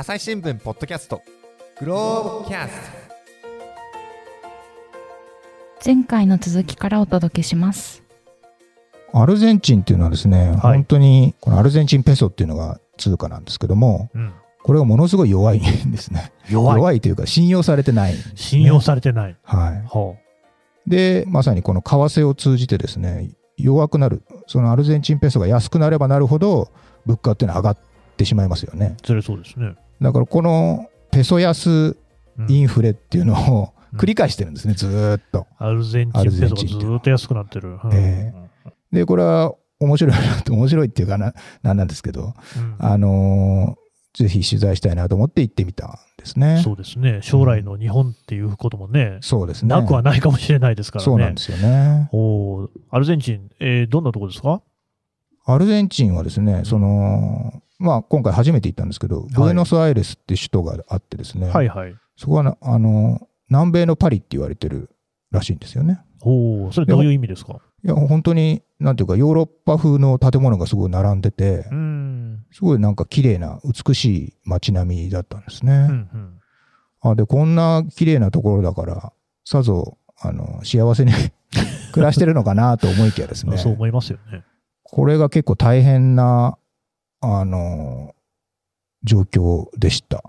朝日新聞ポッドキャストグローブキャス前回の続きからお届けしますアルゼンチンっていうのはですね、はい本当にこのアルゼンチンペソっていうのが通貨なんですけども、うん、これがものすごい弱いんですね。弱いというか信用されてないね、信用されてない。はい。ほで、まさにこの為替を通じてですね、弱くなる、そのアルゼンチンペソが安くなればなるほど、物価っていうのは上がってしまいますよね。う、ずれそうですね。だからこのペソ安うんインフレっていうのをうん繰り返してるんですね、ずーっと。アルゼンチンペソがずーっと安くなってる。うんえで、これは面白いなと、面白いっていうかな、なんなんですけど、うんあのーぜひ取材したいなと思って行ってみたんですね。そうですね。将来の日本っていうこともね、そうですね。なくはないかもしれないですからね。そうなんですよね。おーアルゼンチン、えーどんなところですか？アルゼンチンはですね、その、まあ、今回初めて行ったんですけど、ブエノスアイレスって首都があってですね、はいはい。そこはな、あの、南米のパリって言われてるらしいんですよね。おおそれどういう意味ですか？いや、本当に、なんていうか、ヨーロッパ風の建物がすごい並んでてう、ん。すごいなんか綺麗な、美しい街並みだったんですね。うんうん。あで、こんな綺麗なところだから、さぞ、あの、幸せに 暮らしてるのかなと思いきやですね。そう思いますよね。これが結構大変な、あの、状況でした。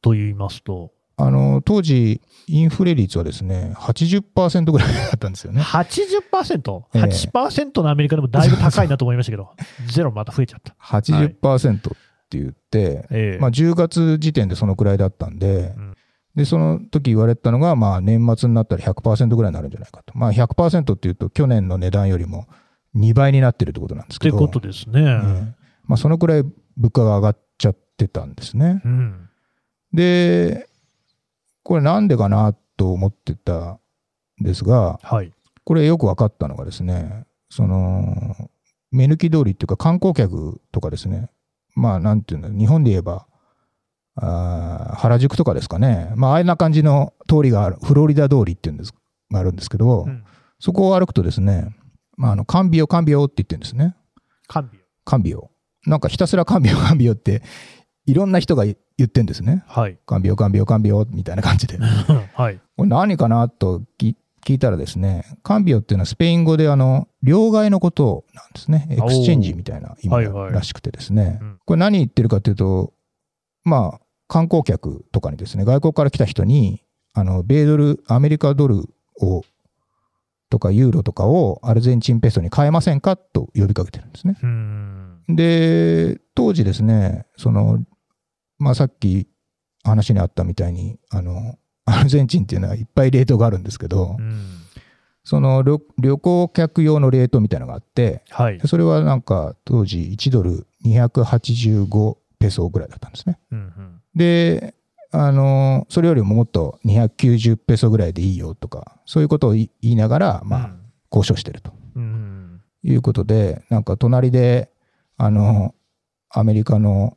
と言いますと、あの、当時、インフレ率はですね、80%ぐらいだったんですよね。80%?8% ええ8%のアメリカでもだいぶ高いなと思いましたけど、ゼロまた増えちゃった。80%って言って、ええまあ10月時点でそのくらいだったんで、うんで、その時言われたのが、まあ年末になったら100%ぐらいになるんじゃないかと。まあ100%っていうと、去年の値段よりも2倍になってるってことなんですけど。ということですね。ええまあそのくらい物価が上がっちゃってたんですね。うん。で、これなんでかなと思ってたんですが、はい。これよく分かったのがですね、その、目抜き通りっていうか観光客とかですね、まあなんていうの、日本で言えば、あー原宿とかですかね、まあああいうな感じの通りがある、フロリダ通りっていうんです、があるんですけど、うんそこを歩くとですね、まああの、 cambio、cambio って言ってるんですね。 cambio。cambio。なんかひたすら cambio、cambio って、いろんな人が言ってんですね。はい。 cambio、cambio、cambio みたいな感じで。はい。これ何かなと聞聞いたらですね、 cambio っていうのはスペイン語であの、両替のことなんですね。 exchange みたいな意味はいはいらしくてですねうん。これ何言ってるかというと、まあ、観光客とかにですね、外国から来た人に、あの、米ドル、アメリカドルを、とかユーロとかをアルゼンチンペソに変えませんかと呼びかけてるんですね。うん。で、当時ですね、その、まあさっき話にあったみたいに、あの、アルゼンチンっていうのはいっぱいレートがあるんですけど、うん。その旅旅行客用のレートみたいなのがあって、はい。それはなんか当時1ドル285ペソぐらいだったんですね。うんうん。で、あの、それよりももっと290ペソぐらいでいいよとか、そういうことを言いながら、まあ、交渉してると。うん。いうことで、なんか隣で、あの、アメリカの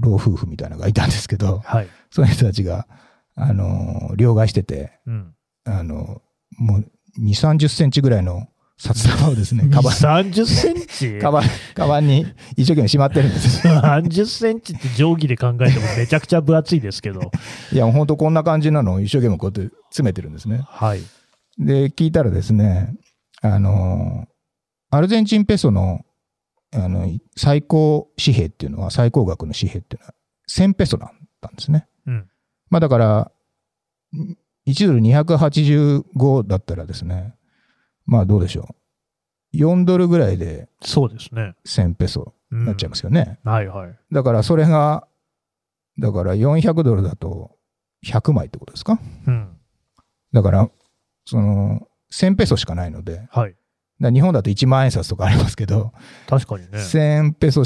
老夫婦みたいなのがいたんですけど、はい。その人たちが、あの、両替してて、うん。あの、もう2、30センチぐらいの札束をですね、カバン、30センチ？カバン、カバンに一生懸命しまってるんですよ。30センチって定規で考えてもめちゃくちゃ分厚いですけど。いや、本当こんな感じなのを一生懸命こうやって詰めてるんですね。はい。で、聞いたらですね、あの、アルゼンチンペソの、あの、最高紙幣っていうのは、最高額の紙幣っていうのは、1000ペソだったんですね。うん。まあだから、1ドル285だったらですね、まあどうでしょう。4ドルぐらいでそうですね。1000ペソになっちゃいますよね。はいはい。だからそれが、だから400ドルだと100枚ってことですか？うん。だから、その、1000ペソしかないので、はい。ら日本だと1万円札とかありますけど、確かにね。1000ペソ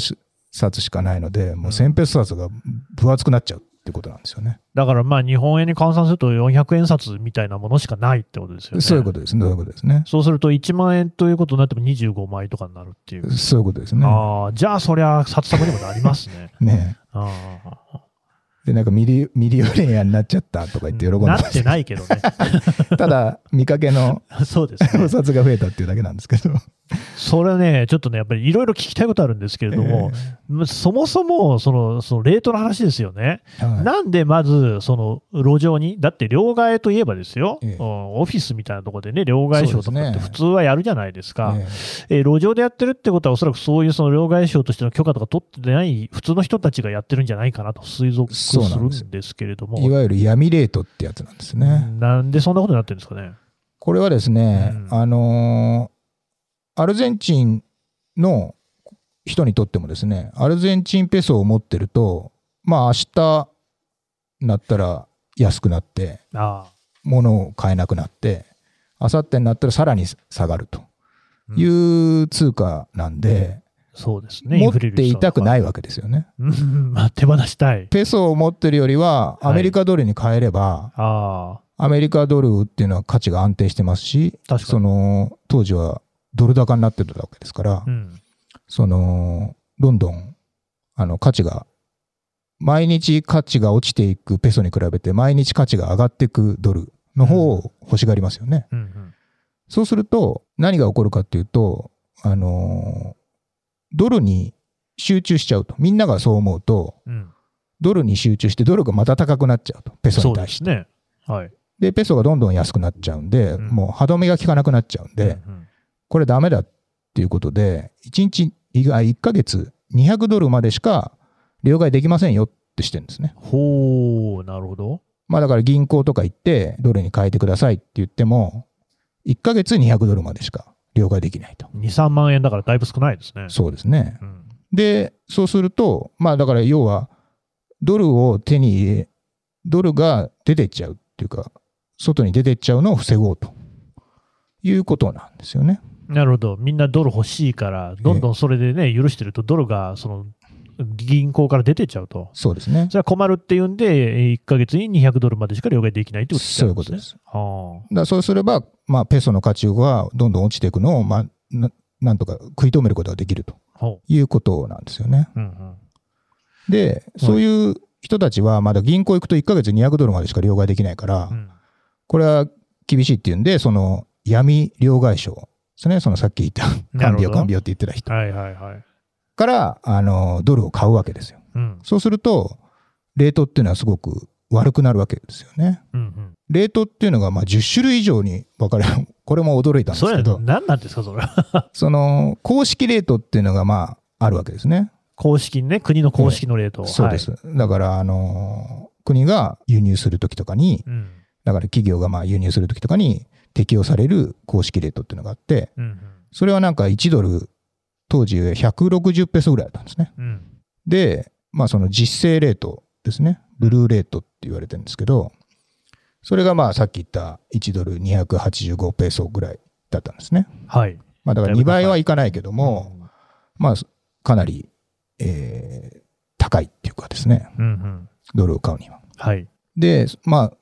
札しかないので、もう1000ペソ札が分厚くなっちゃうってことなんですよね。だからまあ日本円に換算すると400円札みたいなものしかないってことですよね。そういうことですね。そういうことですね。そうすると1万円ということになっても25枚とかになるっていう。そういうことですね。ああ、じゃあそりゃ札束にもなりますね。ねあで、なんかミリミリオネアになっちゃったとか言って喜んでまなってないけどね。す。ただ、見かけの そうですねお。札が増えたっていうだけなんですけど。それね、ちょっとね、やっぱりいろいろ聞きたいことあるんですけれども、まそもそもそのそのレートの話ですよね。はい。なんでまず、その路上に、だって両替といえばですよ、ええ。うんオフィスみたいなところでね、両替商とかって普通はやるじゃないですか。ええ。ー路上でやってるってことは、おそらくそういうその両替商としての許可とか取ってない普通の人たちがやってるんじゃないかなと推測するんですけれども、えいわゆる闇レートってやつなんですね。なんでそんなことになってるんですかね。これはですね、うん。あのーアルゼンチンの人にとってもですね、アルゼンチンペソを持ってると、まあ明日になったら安くなって、あ物を買えなくなって、明後日になったらさらに下がるという通貨なんで、あ、そうですね。。持っていたくないいわけですよね。うんまあ、手放したい。ペソを持ってるよりは、はいアメリカドルに変えれば、あアメリカドルっていうのは価値が安定してますし、そに。の当時はドル高になってたわけですから、うん、そのどんどんあの価値が毎日価値が落ちていくペソに比べて毎日価値が上がっていくドルの方を欲しがりますよね。うんうんそうすると何が起こるかっていうとあのドルに集中しちゃうとみんながそう思うとうん、ドルに集中してドルがまた高くなっちゃうとペソに対して。ね。はい。でペソがどんどん安くなっちゃうんで、うんもう歯止めが効かなくなっちゃうんで、うんこれダメだっていうことで、1日、いや1ヶ月200ドルまでしか両替できませんよってしてるんですね。ほう、なるほど。まあだから銀行とか行って、ドルに変えてくださいって言っても、1ヶ月200ドルまでしか両替できないと。2、3万円だからだいぶ少ないですね。そうですね。うんで、そうすると、まあだから要は、ドルを手に入れ、ドルが出てっちゃうっていうか、外に出てっちゃうのを防ごうということなんですよね。なるほど。みんなドル欲しいから、どんどんそれでね、許してると、ドルがその銀行から出てっちゃうと。そうですね。それは困るっていうんで、1ヶ月に200ドルまでしか両替できないってことそういうことです。す。はだからそうすれば、まあ、ペソの価値がどんどん落ちていくのを、まあ、ななんとか食い止めることができるということなんですよね。う。うんうん。で、そういう人たちは、まだ銀行行くと1ヶ月200ドルまでしか両替できないから、うんこれは厳しいっていうんで、その闇両替商ですね、そのさっき言った、なるほどカンビオ、カンビオって言ってた人はいはいはい。から、あの、ドルを買うわけですよ。うん。そうすると、レートっていうのはすごく悪くなるわけですよね。うんうん。レートっていうのが、まあ、10種類以上に分かれる。これも驚いたんですそれけど。何なんですか、それは。その公式レートっていうのがまああるわけですね。公式ね、国の公式のレート。そうです。はい。だから、あの国が輸入するときとかに、うん。だから企業がまあ輸入するときとかに適用される公式レートっていうのがあって、うんそれはなんか1ドル、当時160ペソぐらいだったんですね。で、まあその実勢レートですね。ブルーレートって言われてるんですけど、それがまあさっき言った1ドル285ペソぐらいだったんですね。はい。まあだから2倍はいかないけども、うん、まあ、かなり、えー高いっていうかですね、うんうん。ドルを買うには。はい。で、まあ、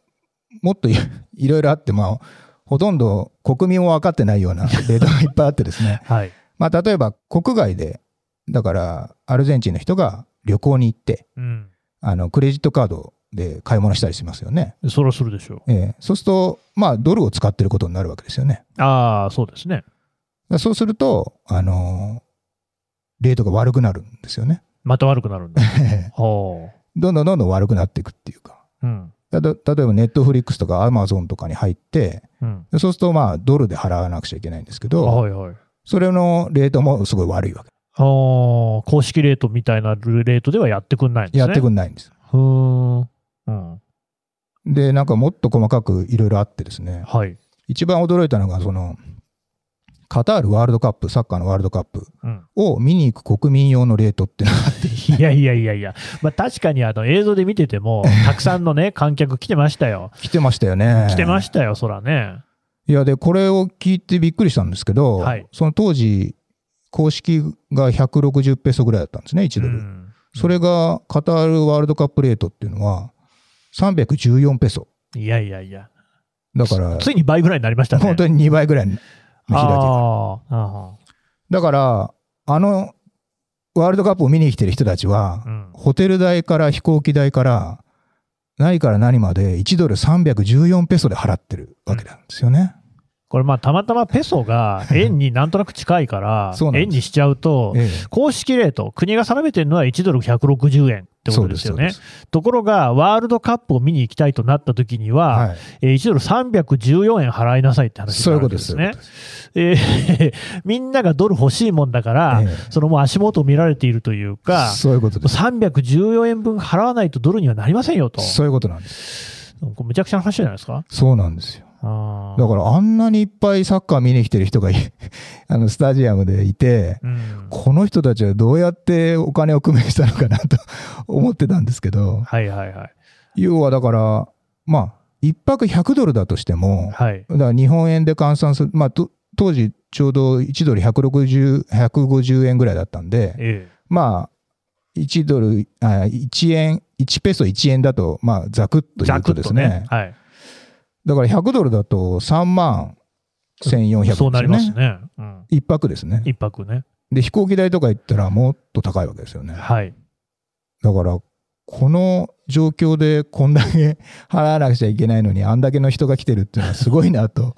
もっといいろいろあって、まあ、ほとんど国民も分かってないような レートがいっぱいあってですね、はい。まあ、例えば国外で、だからアルゼンチンの人が旅行に行って、うん。あのクレジットカードで買い物したりしますよね。それはするでしょう。えーそうすると、まあ、ドルを使ってることになるわけですよね。ああ、そうですね。そうすると、あのーレートが悪くなるんですよね。また悪くなるんだ。ほどんどんどんどん悪くなっていくっていうか。う。うん。例えばネットフリックスとかアマゾンとかに入って、うん。でそうするとまあドルで払わなくちゃいけないんですけど、はいはい。それのレートもすごい悪いわけ。ああ、公式レートみたいなレートではやってくんないんですね。やってくん。んないんです。ふ。うん。で、なんかもっと細かくいろいろあってですね、はい。一番驚いたのが、その、カタールワールドカップ、サッカーのワールドカップうん。を見に行く国民用のレートってのがあって、いやいやいやいや。まあ確かにあの映像で見てても、たくさんのね、観客来てましたよ。来てましたよね。来てましたよ、そらね。いや、で、これを聞いてびっくりしたんですけど、はいその当時、公式が160ペソぐらいだったんですね、1ドル。うんそれがカタールワールドカップレートっていうのは314ペソ。いやいやいや。だから、ついに倍ぐらいになりましたね。本当に2倍ぐらいの開きが。だから、あのワールドカップを見に来てる人たちはあ、うん。ホテル代から飛行機代から何から何まで1ドル314ペソで払ってるわけなんですよね。これまあたまたまペソが円になんとなく近いから円にしちゃうと、ええ。公式レート、国が定めてるのは1ドル160円ってことですよねところが、ワールドカップを見に行きたいとなった時には、はい。えー1ドル314円払いなさいって話そういうことです。になるんですね。えー みんながドル欲しいもんだから、ええそのもう足元を見られているというか、そういうことです。314円分払わないとドルにはなりませんよと。そういうことなんです。むちゃくちゃな話じゃないですか？そうなんですよ。だからあんなにいっぱいサッカー見に来てる人がい あのスタジアムでいて、うんこの人たちはどうやってお金を工面したのかなと思ってたんですけど、はいはいはい。要はだから、まあ、1泊100ドルだとしても、はい。だから日本円で換算する、まあ、と当時ちょうど1ドル160、150円ぐらいだったんで、えまあ、1ドル、あ1円、1ペソ1円だと、まあ、ざくっとえ、言うとですねね。、はい。だから100ドルだと3万1400円ね。そうなりますね。うん。一泊ですね。一泊ね。で、飛行機代とか行ったらもっと高いわけですよね。はい。だから、この状況でこんだけ払わなくちゃいけないのに、あんだけの人が来てるっていうのはすごいなと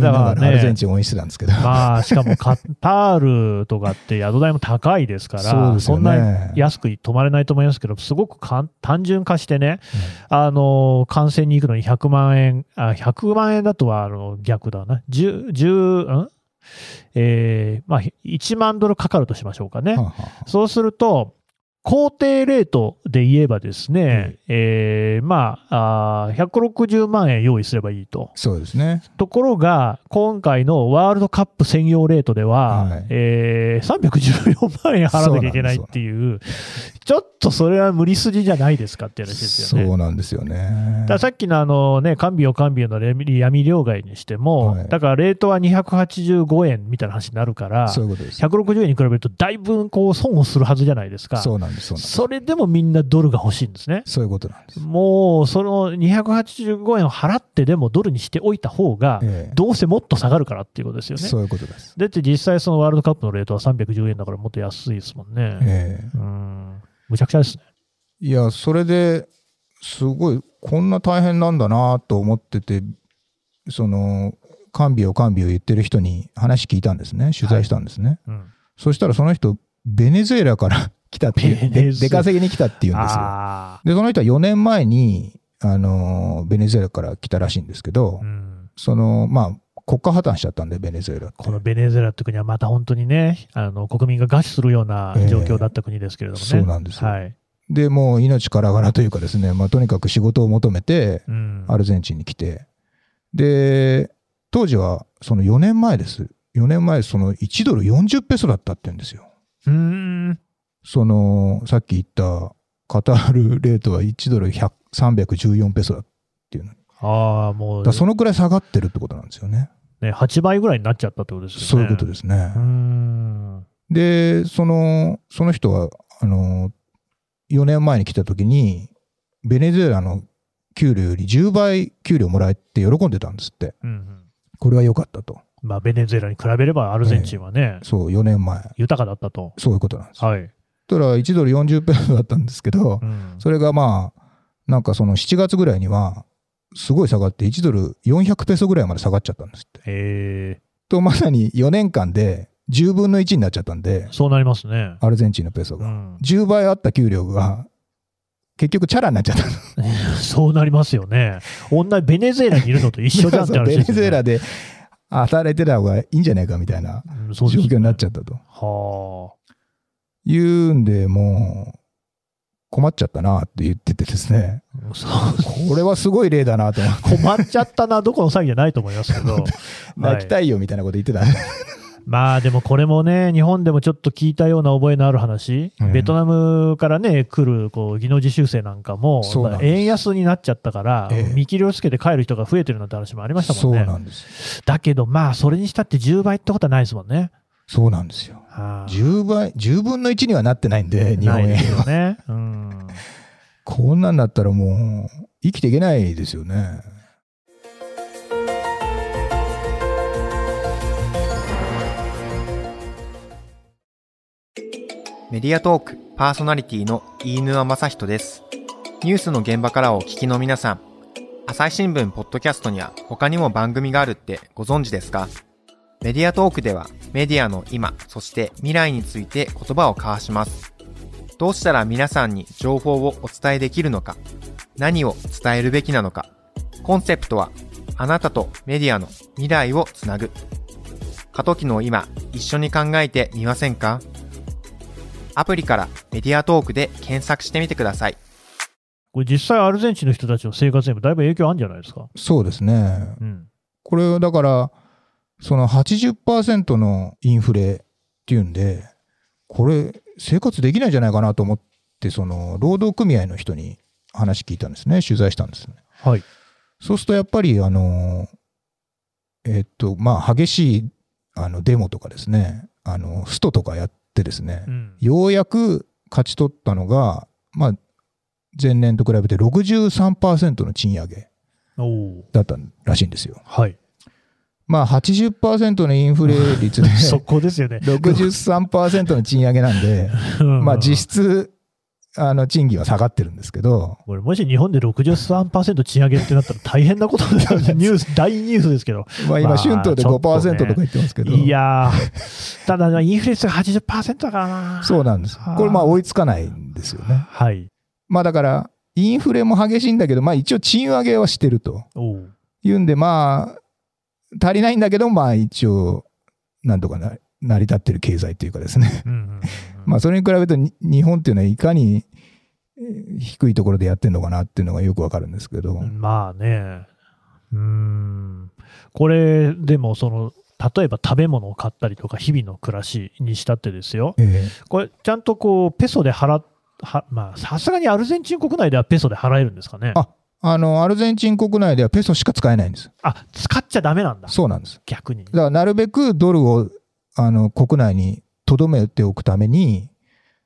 だからねらアルゼンチンを応援してたんですけど。まあ、しかもカタールとかって宿代も高いですから、そうですよんなね。安く泊まれないと思いますけど、すごくかん単純化してね、あの、観戦に行くのに100万円、あ、100万円だとはあの逆だな。10、10、ん？えー、まあ、1万ドルかかるとしましょうかね。はあはあそうすると、工程レートで言えばですね、えーまああー、160万円用意すればいいと。そうですね。ところが、今回のワールドカップ専用レートでは、はいえー314万円払わなきゃいけないっていう、ちょっとそれは無理筋じゃないですかって話ですよね。そうなんですよねださっきのあのね、カンビオカンビオの闇両替にしても、はいだからレートは285円みたいな話になるから、そういうことです。160円に比べるとだいぶこう損をするはずじゃないですか。そうなんなんです。それでもみんなドルが欲しいんですね。そういうことなんです。もう、その285円を払ってでもドルにしておいた方が、ええどうせもっと下がるからっていうことですよね。そういうことです。だって実際そのワールドカップのレートは310円だからもっと安いですもんね。ええうん。むちゃくちゃですね。いや、それですごい、こんな大変なんだなと思ってて、その、看病看病言ってる人に話聞いたんですね。取材したんですね。うん。そしたらその人、ベネズエラから来たっていう、出稼ぎに来たっていうんですよ。あで、その人は4年前に、あの、ベネズエラから来たらしいんですけどあ。う、ん。その、まあ、国家破綻しちゃったんで、ベネズエラって。このベネズエラって国はまた本当にね、あの国民が餓死するような状況だった国ですけれどもね。そうなんですよはい。で、もう命からがらというかですね、まあ、とにかく仕事を求めて、うん。アルゼンチンに来て、で、当時はその4年前です。4年前、その1ドル40ペソだったって言うんですよ。うーん。その、さっき言ったカタールレートは1ドル100 314ペソだっていうの。だかああ、もう、らそのくらい下がってるってことなんですよね。ね、8倍ぐらいになっちゃったってことですよね。そういうことですね。で、その、その人は、あの、4年前に来た時に、ベネズエラの給料より10倍給料もらえて喜んでたんですって。うんうん。これは良かったと。まあ、ベネズエラに比べればアルゼンチンはね、そう、4年前。豊かだったと。そういうことなんですよ。はい。たら1ドル40ペソだったんですけどう、ん。それがまあ、なんかその7月ぐらいには、すごい下がって1ドル400ペソぐらいまで下がっちゃったんですって。えと、まさに4年間で10分の1になっちゃったんでー、、そうなりますね。アルゼンチンのペソが。うん。10倍あった給料が、結局チャラになっちゃった。そうなりますよね。同じベネズエラにいるのと一緒じゃんって話ベネですよね。ズエラで働いてた方がいいんじゃないかみたいな状況になっちゃゃったと。はいうんで、もう、困っちゃったなって言っててですね、これはすごい例だなと思って。困っちゃったな、どこの詐欺じゃないと思いますけど。泣きたいよみたいなこと言ってた。まあでもこれもね、日本でもちょっと聞いたような覚えのある話、うんベトナムからね、来るこう技能実習生なんかも、円安になっちゃったから、ええ見切りをつけて帰る人が増えてるなんて話もありましたもんね。なんです。だけど、まあ、それにしたって10倍ってことはないですもんね。そうなんですよ。はあ10倍、10分の1にはなってないんで、日本円は。ね。うん。こんなんだったらもう、生きていけないですよね。メディアトークパーソナリティの飯沼正人です。ニュースの現場からお聞きの皆さん、朝日新聞ポッドキャストには他にも番組があるってご存知ですか？メディアトークではメディアの今、そして未来について言葉を交わします。どうしたら皆さんに情報をお伝えできるのか、何を伝えるべきなのか、コンセプトはあなたとメディアの未来をつなぐ。過渡期の今、一緒に考えてみませんか？アプリからメディアトークで検索してみてください。これ実際アルゼンチンの人たちの生活にもだいぶ影響あるんじゃないですか？そうですね。うん。これだから、その80%のインフレっていうんで、これ生活できないんじゃないかなと思って、その労働組合の人に話聞いたんですね。取材したんですね。はい。そうするとやっぱり、あの、えっと、まあ、激しい、あの、デモとかですね、あの、ストとかやってですね、うん。ようやく勝ち取ったのが、まあ、前年と比べて63%の賃上げ。だったらしいんですよ。はい。まあ、80%のインフレ率で、そこですよね。63%の賃上げなんで、うんまあ、実質、あの、賃金は下がってるんですけど、これもし日本で63%賃上げってなったら大変なことですよね。ニュース、大ニュースですけど。まあ、今、まあ春闘でちょっとね5%とか言ってますけど、いやー、ただ、インフレ率が80%だからな。そうなんです。これ、まあ、追いつかないんですよね。はい。まあ、だから、インフレも激しいんだけど、まあ、一応、賃上げはしてるというんで、まあ、足りないんだけど、まあ、一応、なんとかな成り立ってる経済というかですね。まあ、それに比べるとに、日本っていうのはいかにえー低いところでやってるのかなっていうのがよくわかるんですけど、まあね。うーん。これ、でも、その、例えば食べ物を買ったりとか、日々の暮らしにしたってですよ。えこれ、ちゃんとこう、ペソで払っ、はまあ、さすがにアルゼンチン国内ではペソで払えるんですかね。ああの、アルゼンチン国内ではペソしか使えないんです。あ、使っちゃダメなんだ。そうなんです。逆に。だから、なるべくドルを、あの、国内に留めておくために、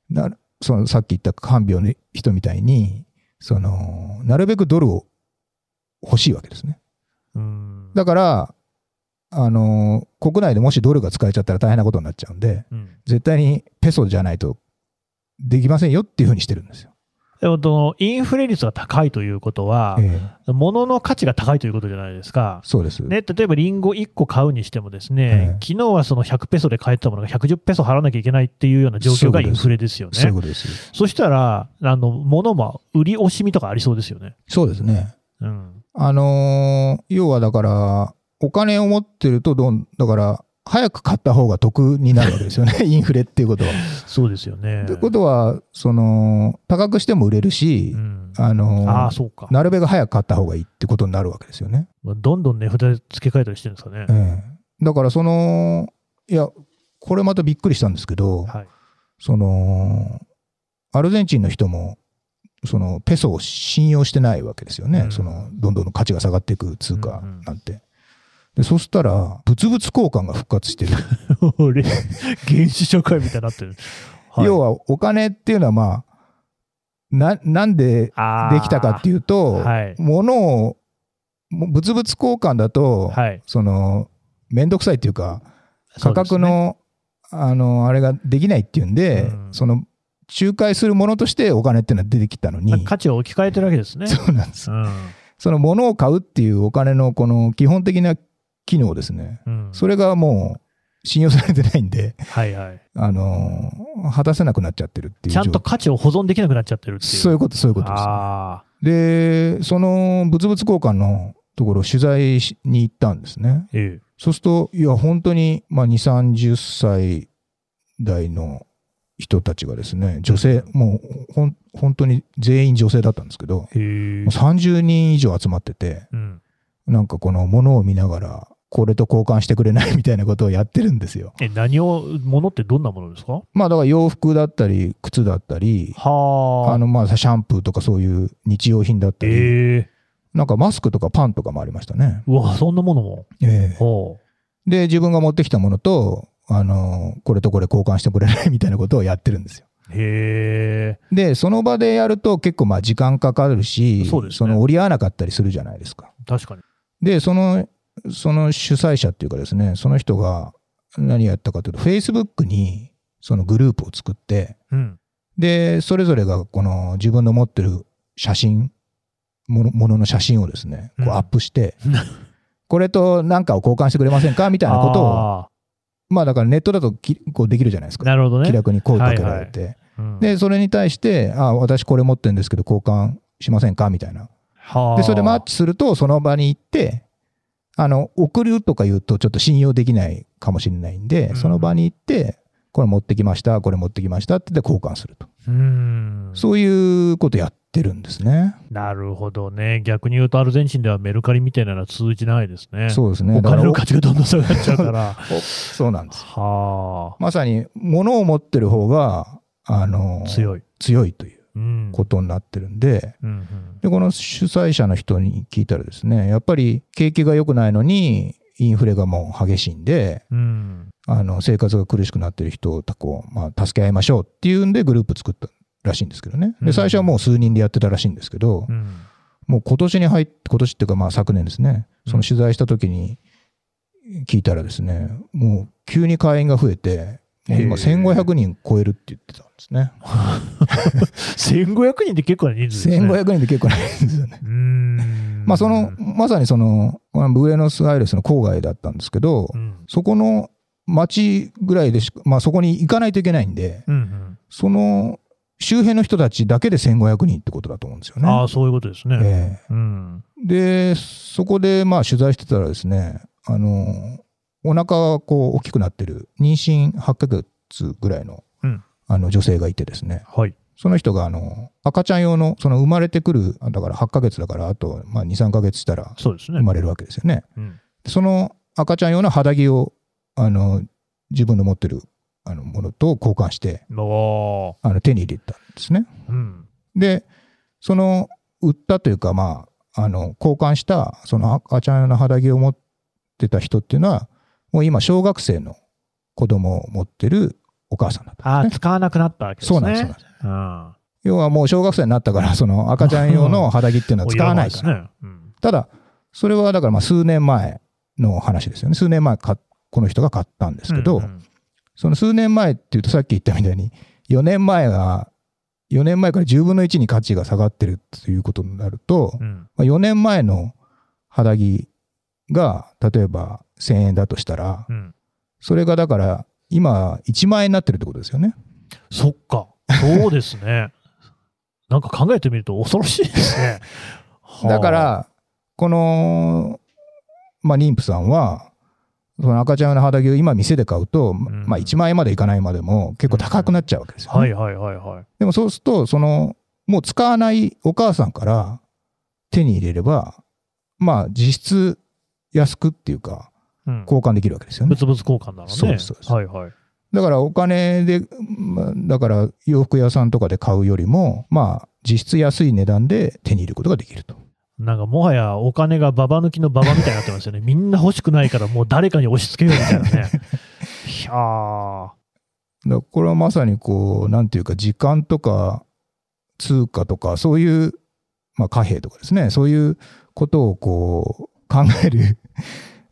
なその、さっき言った看病の人みたいに、その、なるべくドルを欲しいわけですね。うーん。だから、あの、国内でもしドルが使えちゃったら大変なことになっちゃうんで、うん絶対にペソじゃないとできませんよっていうふうにしてるんですよ。でもそのインフレ率が高いということは、ええ物の価値が高いということじゃないですか。そうです。ね、例えばリンゴ1個買うにしてもですね、ええ昨日はその100ペソで買えてたものが110ペソ払わなきゃいけないっていうような状況がインフレですよねそうですよ。そしたら、あの、物も売り惜しみとかありそうですよね。そうですね。うん。あのー要はだから、お金を持ってるとどん、だから、早く買った方が得になるわけですよね。インフレっていうことは。そうですよね。ということは、その、高くしても売れるしう、ん、あのーああ、そうか。なるべく早く買った方がいいってことになるわけですよね。どんどん値札付け替えたりしてるんですかね。ええだから、その、いや、これまたびっくりしたんですけど、はい。その、アルゼンチンの人も、そのペソを信用してないわけですよね、うんそのどんどん価値が下がっていく通貨なんて。でそしたら、物々交換が復活してる。俺、原始社会みたいになってる。はい要は、お金っていうのは、まあ、ななんでできたかっていうと、はい物を、も物々交換だと、はい。その、めんどくさいっていうか、価格の、あの、あれができないっていうんで、うんその、仲介するものとしてお金っていうのは出てきたのに、価値を置き換えてるわけですね。そうなんです。うん。その物を買うっていうお金のこの基本的な機能ですね。うん。それがもう信用されてないんで、はいはい。あのー果たせなくなっちゃってるっていうちゃんと状価値を保存できなくなっちゃってるっていう。そういうこと、そういうことです。あで、その物々交換のところを取材しに行ったんですね。あ。えそうすると、いや、本当に、まあ、2、30歳代の人たちがですね、女性、もう、ほん、本当に全員女性だったんですけど、え。へえもう。30人以上集まってて、うん。なんかこの物を見ながら、これと交換してくれないみたいなことをやってるんですよ。え、何を、物ってどんなものですか？まあだから洋服だったり、靴だったり、はあ。あのまあシャンプーとかそういう日用品だったり、ええなんかマスクとかパンとかもありましたね。うわ、そんなものも。ええほで、自分が持ってきたものと、あの、これとこれ交換してくれないみたいなことをやってるんですよ。う。へえ。で、その場でやると結構まあ時間かかるし、そねの折り合わなかったりするじゃないですか。確かに。で、その、その主催者っていうかですね、その人が何やったかというと、Facebook にそのグループを作って、うん。で、それぞれがこの自分の持ってる写真ものものの写真をですね、こううんアップして、これと何かを交換してくれませんか？みたいなことを、あまあだからネットだときこうできるじゃないですか。ーなるほどね気。楽に声かけられて。うんで、それに対して、あ、私これ持ってるんですけど交換しませんか？みたいな。はあで、それでマッチすると、その場に行って、あの、送るとか言うとちょっと信用できないかもしれないんで、うんその場に行って、これ持ってきました、これ持ってきましたって交換すると。うん。そういうことやってるんですね。なるほどね。逆に言うと、アルゼンチンではメルカリみたいなのは通じないですね。そうですね。お金の価値がどんどん下がっちゃうから。おそうなんです。はまさに、物を持ってる方が、あのあ、、強い。強いといううん。ことになってるんで、うんうんで、この主催者の人に聞いたらですね、やっぱり景気が良くないのに、インフレがもう激しいんで、うん。あの生活が苦しくなってる人をこう、まあ、助け合いましょうっていうんでグループ作ったらしいんですけどね。うんで、最初はもう数人でやってたらしいんですけど、うん。もう今年に入って、今年っていうかまあ昨年ですね、その取材した時に聞いたらですね、もう急に会員が増えて、今へえ1500人超えるって言ってたんですね。1500人って結構な人数ですね。1500人って結構ないんですよね。まあその、まさにその、ブエノスアイレスの郊外だったんですけど、うん。そこの町ぐらいでしか、まあそこに行かないといけないんで、うんうん。その周辺の人たちだけで1500人ってことだと思うんですよね。ああ、そういうことですね。えうん。えで、そこでまあ取材してたらですね、あの、お腹がこう大きくなってる妊娠8ヶ月ぐらいの,、うんあの女性がいてですね、はい。その人があの赤ちゃん用の、その生まれてくる、だから8ヶ月だから、あとまあ2、3ヶ月したらそうですね。生まれるわけですよね。うん。その赤ちゃん用の肌着をあの自分の持ってるあのものと交換してあの手に入れたんですね。うん。でその売ったというかまああの交換したその赤ちゃん用の肌着を持ってた人っていうのはもう今小学生の子供を持ってるお母さんだったああ。使わなくなったわけですね。そうなんですそうなん。要はもう小学生になったからその赤ちゃん用の肌着っていうのは使わないから。ら。ね。うん。ただそれはだからまあ数年前の話ですよね。数年前かこの人が買ったんですけど、うんうんその数年前っていうとさっき言ったみたいに4年前が4年前から10分の1に価値が下がってるということになると、うん。まあ、4年前の肌着が例えば1000円だとしたらうん。それがだから今1万円になってるってことですよね。そっか。そうですね。なんか考えてみると恐ろしいですね。は あだか、らこの、まあ、妊婦さんはその赤ちゃん用の肌着を今店で買うと、んまあ、1万円までいかないまでも結構高くなっちゃうわけですよね。はいはいはいはい。でもそうすると、その、もう使わないお母さんから手に入れれば、まあ実質安くっていうか、うん。交換できるわけですよね。物々交換なのね。そうですそうですはいはい。だからお金で、まあだから洋服屋さんとかで買うよりも、まあ実質安い値段で手に入れることができると。なんかもはやお金がババ抜きのババみたいになってますよね。みんな欲しくないからもう誰かに押し付けようみたいなね。いやーだこれはまさにこう、なんていうか時間とか通貨とかそういう、まあ貨幣とかですね、そういうことをこう考える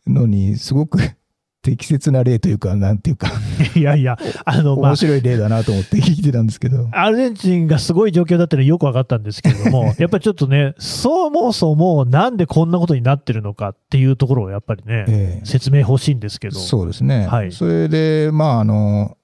のにすごく 適切な例というか、なんていうか、いやいや、あの、まあ面、白い例だなと思って聞いてたんですけど。アルゼンチンがすごい状況だったのはよく分かったんですけれども、やっぱりちょっとね、そもそもなんでこんなことになってるのかっていうところをやっぱりね、ええ説明欲しいんですけど。そうですね。はいそれで、まあ、あの、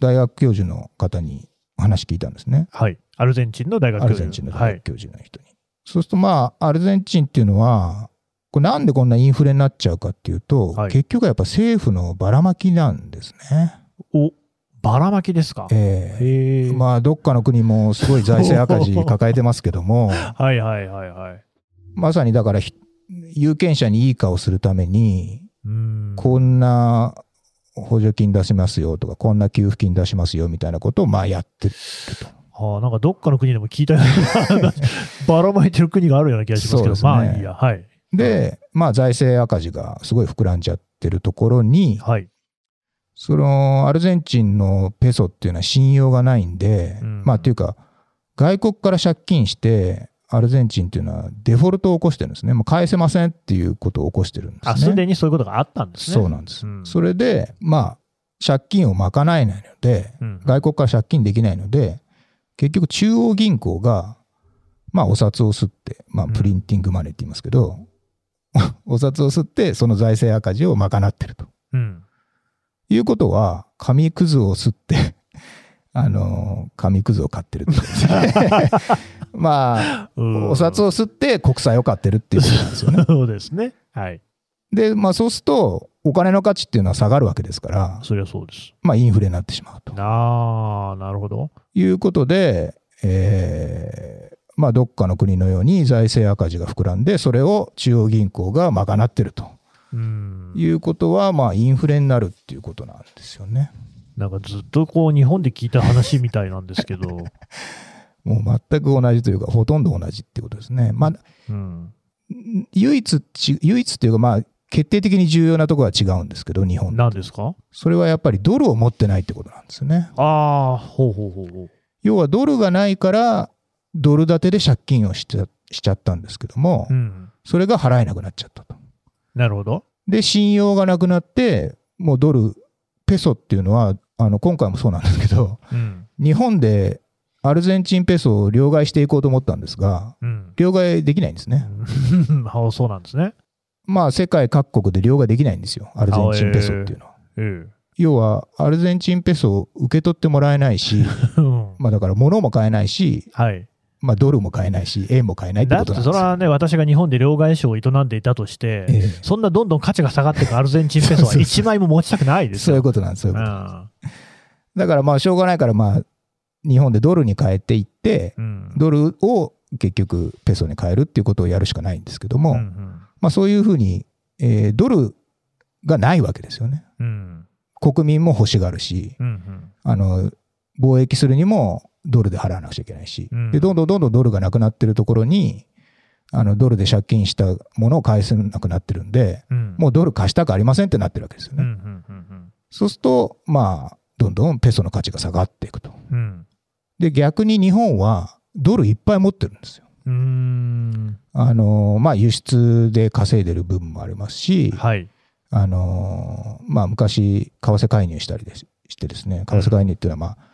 大学教授の方に話聞いたんですね。はい。アルゼンチンの大学ア教授ルゼンチンのはい大学。教授の人に。そうすると、まあ、アルゼンチンっていうのは、これなんでこんなインフレになっちゃうかっていうと、はい結局はやっぱ政府のばらまきなんですね。お、ばらまきですか？えへえ。えまあ、どっかの国もすごい財政赤字抱えてますけども、はいはいはいはい。まさにだからひ、有権者にいい顔するために、うん。こんな補助金出しますよとか、こんな給付金出しますよみたいなことをまあやってると。はあ、なんかどっかの国でも聞いたような、ばらまいてる国があるような気がしますけど、ねまあいいや。はい。で、まあ財政赤字がすごい膨らんじゃってるところに、はい。そのアルゼンチンのペソっていうのは信用がないんで、うんまあっていうか、外国から借金して、アルゼンチンっていうのはデフォルトを起こしてるんですね。もう返せませんっていうことを起こしてるんですね。あ、すでにそういうことがあったんですね。そうなんです。うんそれで、まあ、借金を賄えないので、うん外国から借金できないので、結局中央銀行が、まあ、お札を吸って、まあ、うんプリンティングマネーって言いますけど、お札を吸って、その財政赤字を賄ってるとうん。いうことは、紙くずを吸って、あの、紙くずを買ってるってことですね。まあ、うんお札を吸って国債を買ってるっていうことなんですよね。そうですね。はい。で、まあ、そうすると、お金の価値っていうのは下がるわけですから、そりゃそうです。まあ、インフレになってしまうとああ、なるほど。いうことで、えーまあ、どっかの国のように財政赤字が膨らんで、それを中央銀行が賄ってるとうん。いうことは、まあ、インフレになるっていうことなんですよね。なんかずっとこう日本で聞いた話みたいなんですけど、もう全く同じというか、ほとんど同じっていうことですね。まあ、うん。唯一ち、唯一っていうか、まあ、決定的に重要なところは違うんですけど、日本と何ですか？それはやっぱりドルを持ってないってことなんですよね。ああ、ほうほうほうほう。要はドルがないから、ドル建てで借金をしちゃしちゃったんですけども、うん。それが払えなくなっちゃったと。なるほど。で、信用がなくなって、もうドル、ペソっていうのは、あの、今回もそうなんですけど、うん。日本でアルゼンチンペソを両替していこうと思ったんですが、うん。両替できないんですね。うん あそうなんですね。まあ、世界各国で両替できないんですよ、アルゼンチンペソっていうのは。え要は、アルゼンチンペソを受け取ってもらえないし、まあだから物も買えないし、はい。まあドルも買えないし、円も買えないってだってことなんですよ。それはね、私が日本で両替商を営んでいたとして、ええそんなどんどん価値が下がっていくアルゼンチンペソはそうそう1枚も持ちたくないですよ。そういうことなんです、そういうこと。あだからまあしょうがないからまあ、日本でドルに変えていって、うんドルを結局ペソに変えるっていうことをやるしかないんですけども、うんうんまあそういうふうに、えードルがないわけですよね。うん国民も欲しがるし、うんあの、貿易するにもドルで払わなくちゃいけないし、うんで、どんどんどんどんドルがなくなってるところに、あの、ドルで借金したものを返せなくなってるんで、うんもうドル貸したくありませんってなってるわけですよね。うんうんうんそうすると、まあ、どんどんペソの価値が下がっていくと。うんで、逆に日本はドルいっぱい持ってるんですよ。あの、まあ、輸出で稼いでる部分もありますし、はい。あの、まあ、昔、為替介入したりですしてですね、為替介入っていうのは、まあ、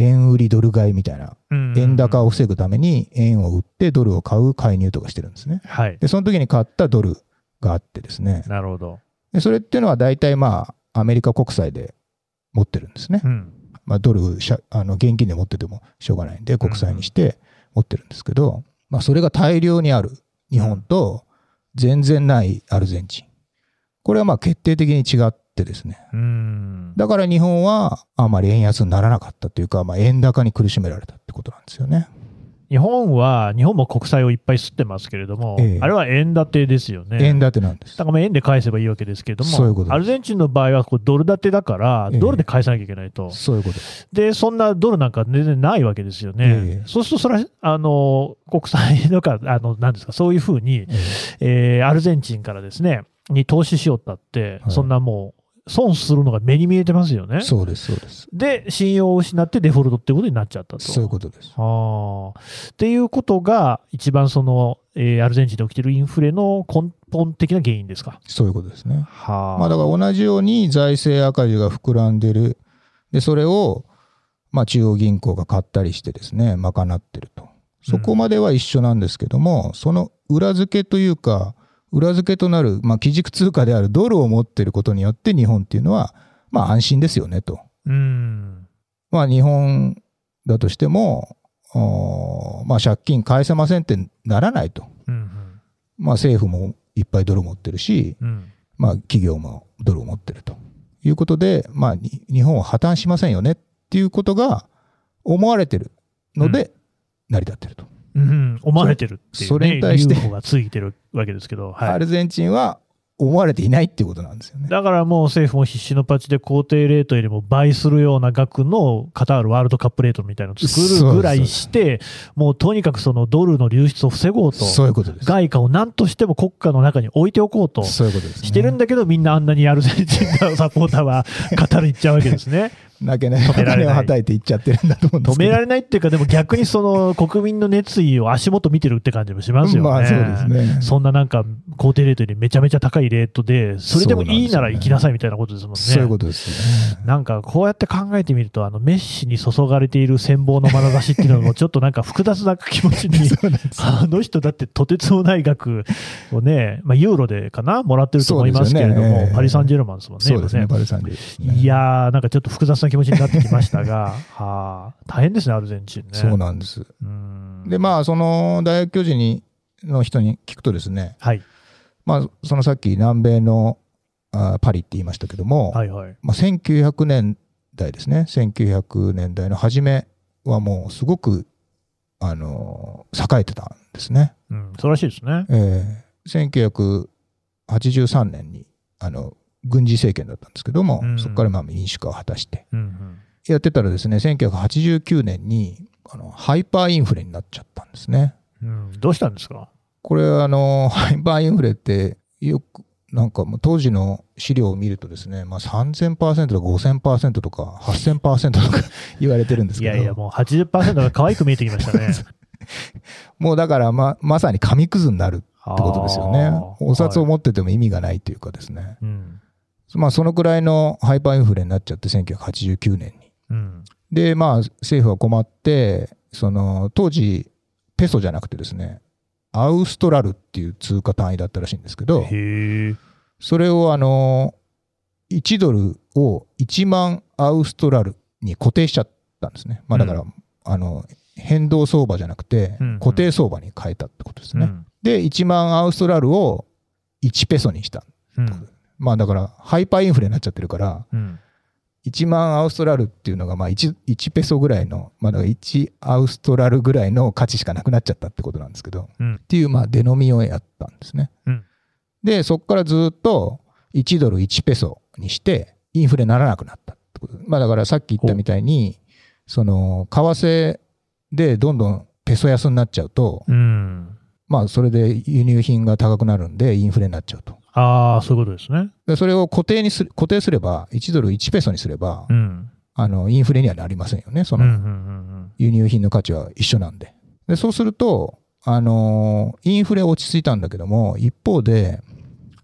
円売りドル買いみたいな、円高を防ぐために円を売ってドルを買う介入とかしてるんですね。はい。で、その時に買ったドルがあってですね、なるほど。でそれっていうのは大体まあ、アメリカ国債で持ってるんですね。うん。まあ、ドルしゃあの現金で持っててもしょうがないんで国債にして持ってるんですけど、まあ、それが大量にある日本と全然ないアルゼンチンこれはまあ決定的に違ってですね。うん。だから日本はあまり円安にならなかったというか、まあ、円高に苦しめられたってことなんですよね。日本は、日本も国債をいっぱい吸ってますけれども、ええ。あれは円建てですよね。円建てなんです。だ。からまあ円で返せばいいわけですけれども、そういうことアルゼンチンの場合はこうドル建てだから、ええ。ドルで返さなきゃいけないと、そういうことでそんなドルなんか全然ないわけですよね、ええ。そうすると、それはあの国債とか、あのなんですか、そういうふうに、えーアルゼンチンからですね、に投資しようったって、はい。そんなもう、損するのが目に見えてますよね。そうです、そうです。で、信用を失ってデフォルトってことになっちゃったと。そういうことです。ああっていうことが、一番その、えーアルゼンチンで起きているインフレの根本的な原因ですか？そういうことですね。はあ。まあだから同じように財政赤字が膨らんでる。で、それを、まあ中央銀行が買ったりしてですね、賄ってると。そこまでは一緒なんですけども、その裏付けというか、裏付けとなる、まあ基軸通貨であるドルを持ってることによって日本っていうのは、まあ安心ですよねと。うん。まあ日本だとしても、まあ借金返せませんってならないと。うん。まあ政府もいっぱいドル持ってるし、うん。まあ、企業もドルを持ってるということで、まあ、に日本は破綻しませんよねっていうことが思われてるので、成り立ってると。うん。思われてるっていう、ね、それに対して UFO がついてるわけですけど、はい。アルゼンチンは思われていないっていうことなんですよね。だからもう政府も必死のパッチで公定レートよりも倍するような額のカタールワールドカップレートみたいなのを作るぐらいして、もうとにかくそのドルの流出を防ごうと、そういうことです。外貨を何としても国家の中に置いておこうと。してるんだけど、みんなあんなにアルゼンチンのサポーターはカタール行っちゃうわけですね。泣けない、止められない金をはたいていっちゃってるんだと思うんですけど。止められないっていうか、でも逆にその 国民の熱意を足元見てるって感じもしますよね。まあそうですね。そんななんか、公定レートよりめちゃめちゃ高いレートで、それでもいいなら行きなさいみたいなことですもんね。そういうことですよね。なんかこうやって考えてみると、あのメッシに注がれている羨望の眼差しっていうのも、ちょっとなんか複雑な気持ちに、あの人だってとてつもない額をね、まあ、ユーロでかな、もらってると思いますけれども、ねええパリ・サンジェルマンですもんね、そうですね、今パルサンジェルですねいやー、なんかちょっと複雑な気持ちになってきましたが、はあ、大変ですね、アルゼンチンね。そうなんです。うんで、まあ、その大学教授にの人に聞くとですね、はい、まあ、そのさっき南米のあパリって言いましたけども、はい、はい。まあ、1900年代ですね、1900年代の初めはもうすごく、あの栄えてたんですね。うん、そうらしいですね。えー1983年にあの軍事政権だったんですけども、うんそこからまあ民主化を果たして、うん、やってたらですね、1989年にあのハイパーインフレになっちゃったんですね。うん、うん。どうしたんですか？これあの、ハイパーインフレって、よく、なんかもう当時の資料を見るとですね、まあ、3000%とか5000%とか8000%とか 言われてるんですけど、いやいや、もう80%が可愛く見えてきましたね。もうだからままさに紙くずになるってことですよね。お札をはい持ってても意味がないというかですね。うん、まあそのくらいのハイパーインフレになっちゃって1989年に。うん、で、まあ政府は困って、その当時ペソじゃなくてですね、アウストラルっていう通貨単位だったらしいんですけど。それをあの、1ドルを1万アウストラルに固定しちゃったんですね。まあだから、うあの、変動相場じゃなくてうんうん、固定相場に変えたってことですね。うんで、1万アウストラルを1ペソにした。うんまあだから、ハイパーインフレになっちゃってるから、うん1万アウストラルっていうのがまあ 1, 1ペソぐらいの、まあだから1アウストラルぐらいの価値しかなくなっちゃったってことなんですけど、うんっていうまあデノミをやったんですね。うんで、そこからずっと1ドル1ペソにして、インフレならなくなったってこと。まあだからさっき言ったみたいに、その、為替でどんどんペソ安になっちゃうと、うん。まあそれで輸入品が高くなるんでインフレになっちゃうと。ああ、そういうことですね。でそれを固定にする、固定すれば、1ドル1ペソにすれば、うん。あの、インフレにはなりませんよね。そのん輸入品の価値は一緒なんで。で、そうすると、あのーインフレ落ち着いたんだけども、一方で、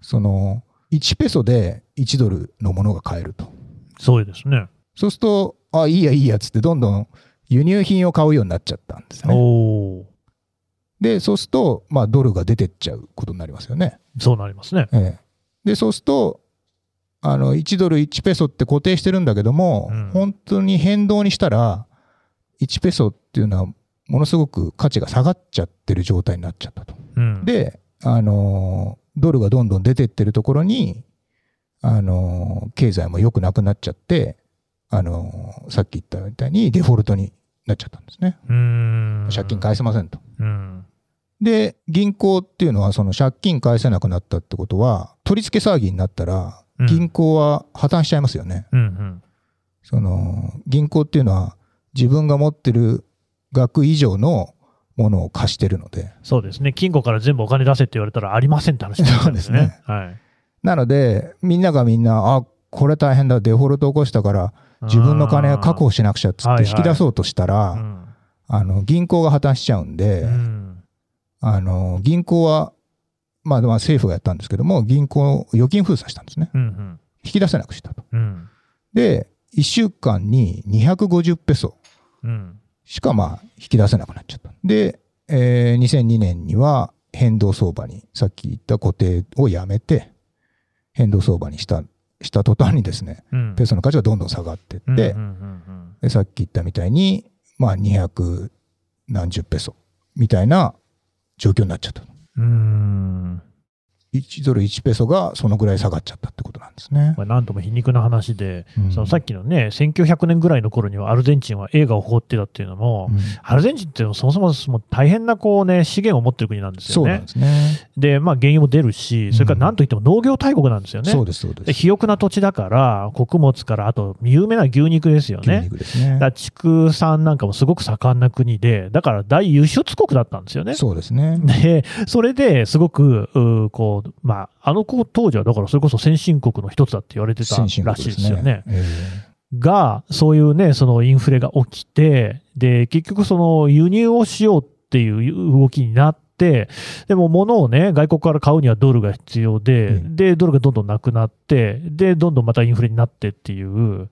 その、1ペソで1ドルのものが買えると。そうですね。そうすると、あ、いいやいいやっつって、どんどん輸入品を買うようになっちゃったんですね。おお、で、そうすると、まあ、ドルが出てっちゃうことになりますよね。そうなりますね。ええ、で、そうすると、あの、1ドル1ペソって固定してるんだけども、うん本当に変動にしたら、1ペソっていうのは、ものすごく価値が下がっちゃってる状態になっちゃったと。うん。で、あのードルがどんどん出てってるところに、あのー経済も良くなくなっちゃって、あのーさっき言ったみたいにデフォルトになっちゃったんですね。借金返せませんと。うん。で、銀行っていうのはその借金返せなくなったってことは、取り付け騒ぎになったら、うん銀行は破綻しちゃいますよね。うん、うん。その、銀行っていうのは自分が持ってる額以上のものを貸してるので、そうですね。金庫から全部お金出せって言われたらありませんって話になっちゃうんですね。はい。なので、みんながみんな、あ、これ大変だ、デフォルト起こしたから、自分の金を確保しなくちゃっつって引き出そうとしたら、うん。あの、銀行が破綻しちゃうんで、うん。あの、銀行は、まあ、まあ政府がやったんですけども、銀行を預金封鎖したんですね。うん。引き出せなくしたと。うん。で、1週間に250ペソうん。しかまあ引き出せなくなっちゃった。で、えー2002年には変動相場に、さっき言った固定をやめて、変動相場にした、した途端にですね、うん。ペソの価値がどんどん下がってって、さっき言ったみたいに、まあ200何十ペソみたいな状況になっちゃった。うん。うん。1ドル1ペソがそのぐらい下がっちゃったってことなんですねこ。れなんとも皮肉な話で、うんそのさっきのね、1900年ぐらいの頃にはアルゼンチンは映画を誇ってたっていうのも、うんアルゼンチンってそもそももう大変なこうね、資源を持ってる国なんですよねそうなんで。すね。で、まあ原油も出るし、それからなんといっても農業大国なんですよね。そうです、そうでです。肥沃な土地だから、穀物から、あと有名な牛肉ですよ牛ね。肉ですね畜産なんかもすごく盛んな国で、だから大輸出国だったんですよね。そうですね。で、それですごく、うこう、まあ、あの子当時はだからそれこそ先進国の一つだって言われてたら。しいですよね。えが、そういうね、そのインフレが起きて、で、結局その輸入をしようっていう動きになって、でも物をね、外国から買うにはドルが必要で、うんで、ドルがどんどんなくなって、で、どんどんまたインフレになってっていう、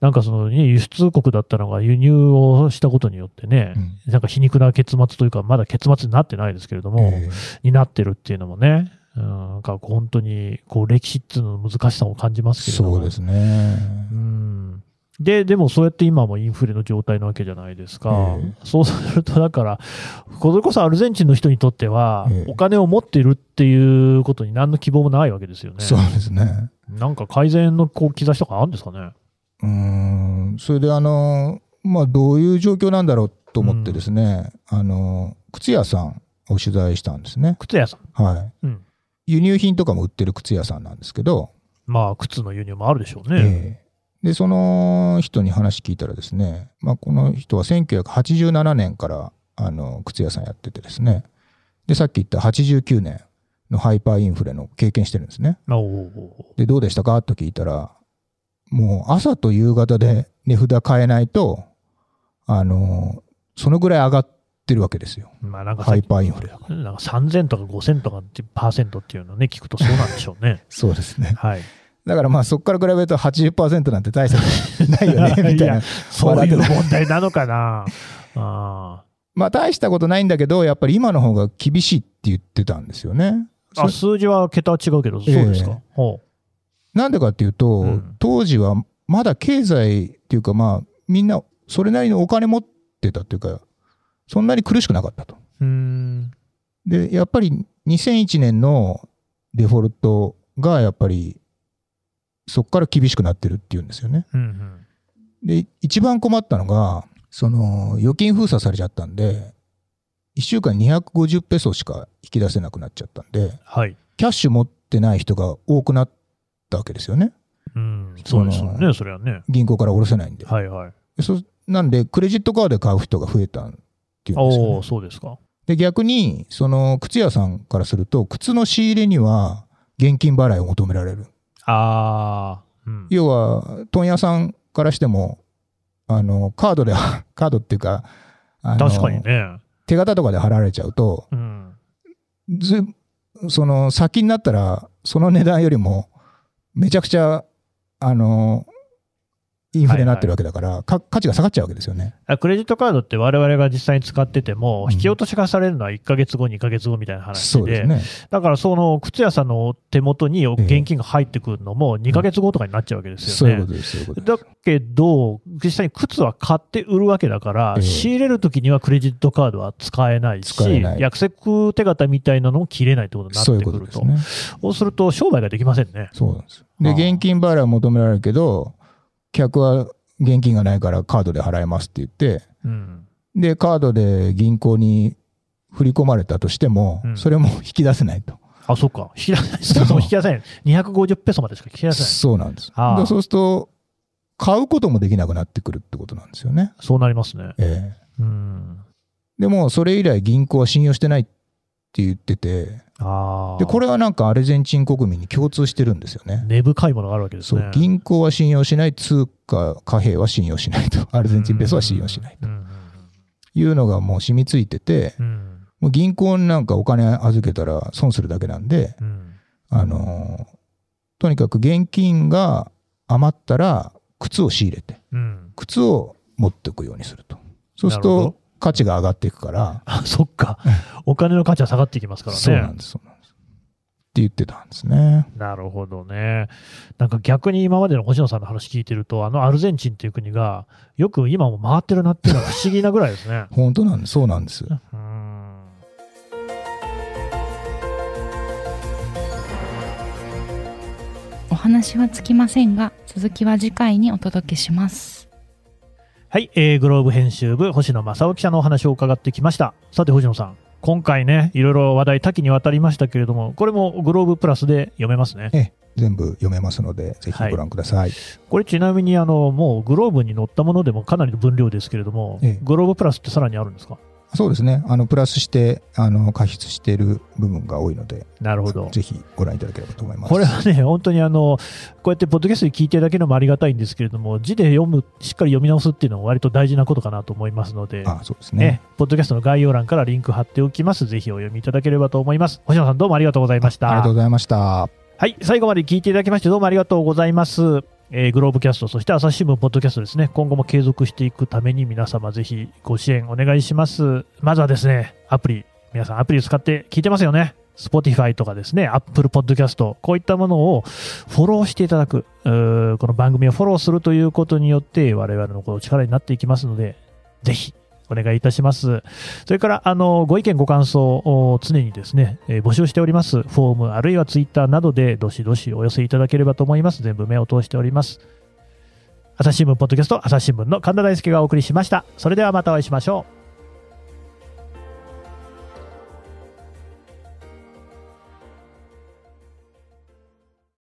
なんかその、ね、輸出国だったのが輸入をしたことによってね、うんなんか皮肉な結末というか、まだ結末になってないですけれども、えになってるっていうのもね、うん、なんか本当にこう歴史っていうのの難しさも感じますけれども。そうですね。うんで、でもそうやって今もインフレの状態なわけじゃないですか。えそうすると、だから、それこそアルゼンチンの人にとってはええ、お金を持っているっていうことに何の希望もないわけですよね。そうですね。なんか改善のこう兆しとかあるんですかね。うーん、それであの、まあ、どういう状況なんだろうと思ってですね、あの、靴屋さんを取材したんですね。靴屋さん。はい。うん。輸入品とかも売ってる靴屋さんなんですけど、まあ、靴の輸入もあるでしょうね。ええで、その人に話聞いたらですね、まあ、この人は1987年からあの靴屋さんやっててですね、で、さっき言った89年のハイパーインフレの経験してるんですね。で、どうでしたか？と聞いたら、もう朝と夕方で値札変えないと、あの、そのぐらい上がってるわけですよ。まあなんかさハイパーインフレだかなんか3000とか5000とかってパーセントっていうのをね、聞くとそうなんでしょうね。そうですね。はい。だからまあそこから比べると80%なんて大差な いよね、みたいな。そういう問題なのかな。あまあ大したことないんだけど、やっぱり今の方が厳しいって言ってたんですよね。ーあ、そ数字は桁は違うけど、そうですか？ええほなんでかっていうと、うん当時はまだ経済っていうかまあみんなそれなりにお金持ってたっていうか、そんなに苦しくなかったと。で、やっぱり2001年のデフォルトがやっぱりそこから厳しくなってるっていうんですよね。うんうん。で、一番困ったのが、その預金封鎖されちゃったんで、1週間に250ペソしか引き出せなくなっちゃったんで、はい。キャッシュ持ってない人が多くなったわけですよね。うん。そうですよね、それはね。銀行から下ろせないんで。はいはい。でそなんで、クレジットカードで買う人が増えたっていうんですよ、ね。そうですか。で、逆に、その靴屋さんからすると、靴の仕入れには現金払いを求められる。ああ。うん。要は、問屋さんからしても、あの、カードで、カードっていうか、あの確かにね。手形とかで払われちゃうと、うん。ず、その先になったら、その値段よりも、めちゃくちゃ、あの、インフレになってるわけだから、か価値が下がっちゃうわけですよね。あクレジットカードって我々が実際に使ってても、うん引き落としがされるのは1ヶ月後、2ヶ月後みたいな話で、そうね。だからその靴屋さんの手元に現金が入ってくるのも2ヶ月後とかになっちゃうわけですよね。そういうう。だけど、実際に靴は買って売るわけだから、ええ仕入れるときにはクレジットカードは使えないし、い約束手形みたいなのも切れないってことになってくると。そうすると、商売ができませんね。そうなんです。で、現金払いを求められるけど、客は現金がないからカードで払えますって言って、うん。で、カードで銀行に振り込まれたとしても、うんそれも引き出せないと。あ、そっか。引き出せない。そも引き出せない。250ペソまでしか引き出せない。そうなんです。でそうすると、買うこともできなくなってくるってことなんですよね。そうなりますね。ええうん。でも、それ以来銀行は信用してないって言ってて。で、これはなんかアルゼンチン国民に共通してるんですよね。根深いものがあるわけですね。そう、銀行は信用しない、通貨、貨幣は信用しないと。アルゼンチンペソは信用しないというのがもう染みついてて、うんうんもう銀行になんかお金預けたら損するだけなんで、うんあのーとにかく現金が余ったら靴を仕入れて、うん。靴を持っておくようにすると。そうすると価値が上がっていくから、あ、そっか。お金の価値は下がっていきますからね。そうなんです、そうなんです。って言ってたんですね。なるほどね。なんか逆に今までの星野さんの話聞いてると、あのアルゼンチンっていう国が、よく今も回ってるなっていうのが不思議なぐらいですね。本当なんです、そうなんです。うん。お話はつきませんが、続きは次回にお届けします。はい、えー、グローブ編集部、星野正夫記者のお話を伺ってきました。さて、星野さん。今回ね、いろいろ話題多岐にわたりましたけれども、これもグローブプラスで読めますね。ええ、全部読めますので、ぜひご覧ください。これちなみにあの、もうグローブに載ったものでもかなりの分量ですけれども、ええグローブプラスってさらにあるんですか？そうですね。あの、プラスして、あの、加筆している部分が多いので、なるほど。ぜひご覧いただければと思います。これはね、本当にあの、こうやってポッドキャストで聞いてるだけのもありがたいんですけれども、字で読む、しっかり読み直すっていうのも割と大事なことかなと思いますので、あ、そうですねね。、ポッドキャストの概要欄からリンク貼っておきます。ぜひお読みいただければと思います。星野さんどうもありがとうございました。ありがとうございました。はい、最後まで聞いていただきましてどうもありがとうございます。えーグローブキャスト、そして朝日新聞ポッドキャストですね、今後も継続していくために皆様ぜひご支援お願いします。まずはですね、アプリ、皆さんアプリを使って聞いてますよね。Spotify とかですね、Apple Podcast、こういったものをフォローしていただく、この番組をフォローするということによって我々のこう力になっていきますので、ぜひお願いいたします。それから、あの、ご意見、ご感想を常にですね、えー募集しております。フォーム、あるいはツイッターなどで、どしどしお寄せいただければと思います。全部目を通しております。朝日新聞ポッドキャスト、朝日新聞の神田大輔がお送りしました。それではまたお会いしましょう。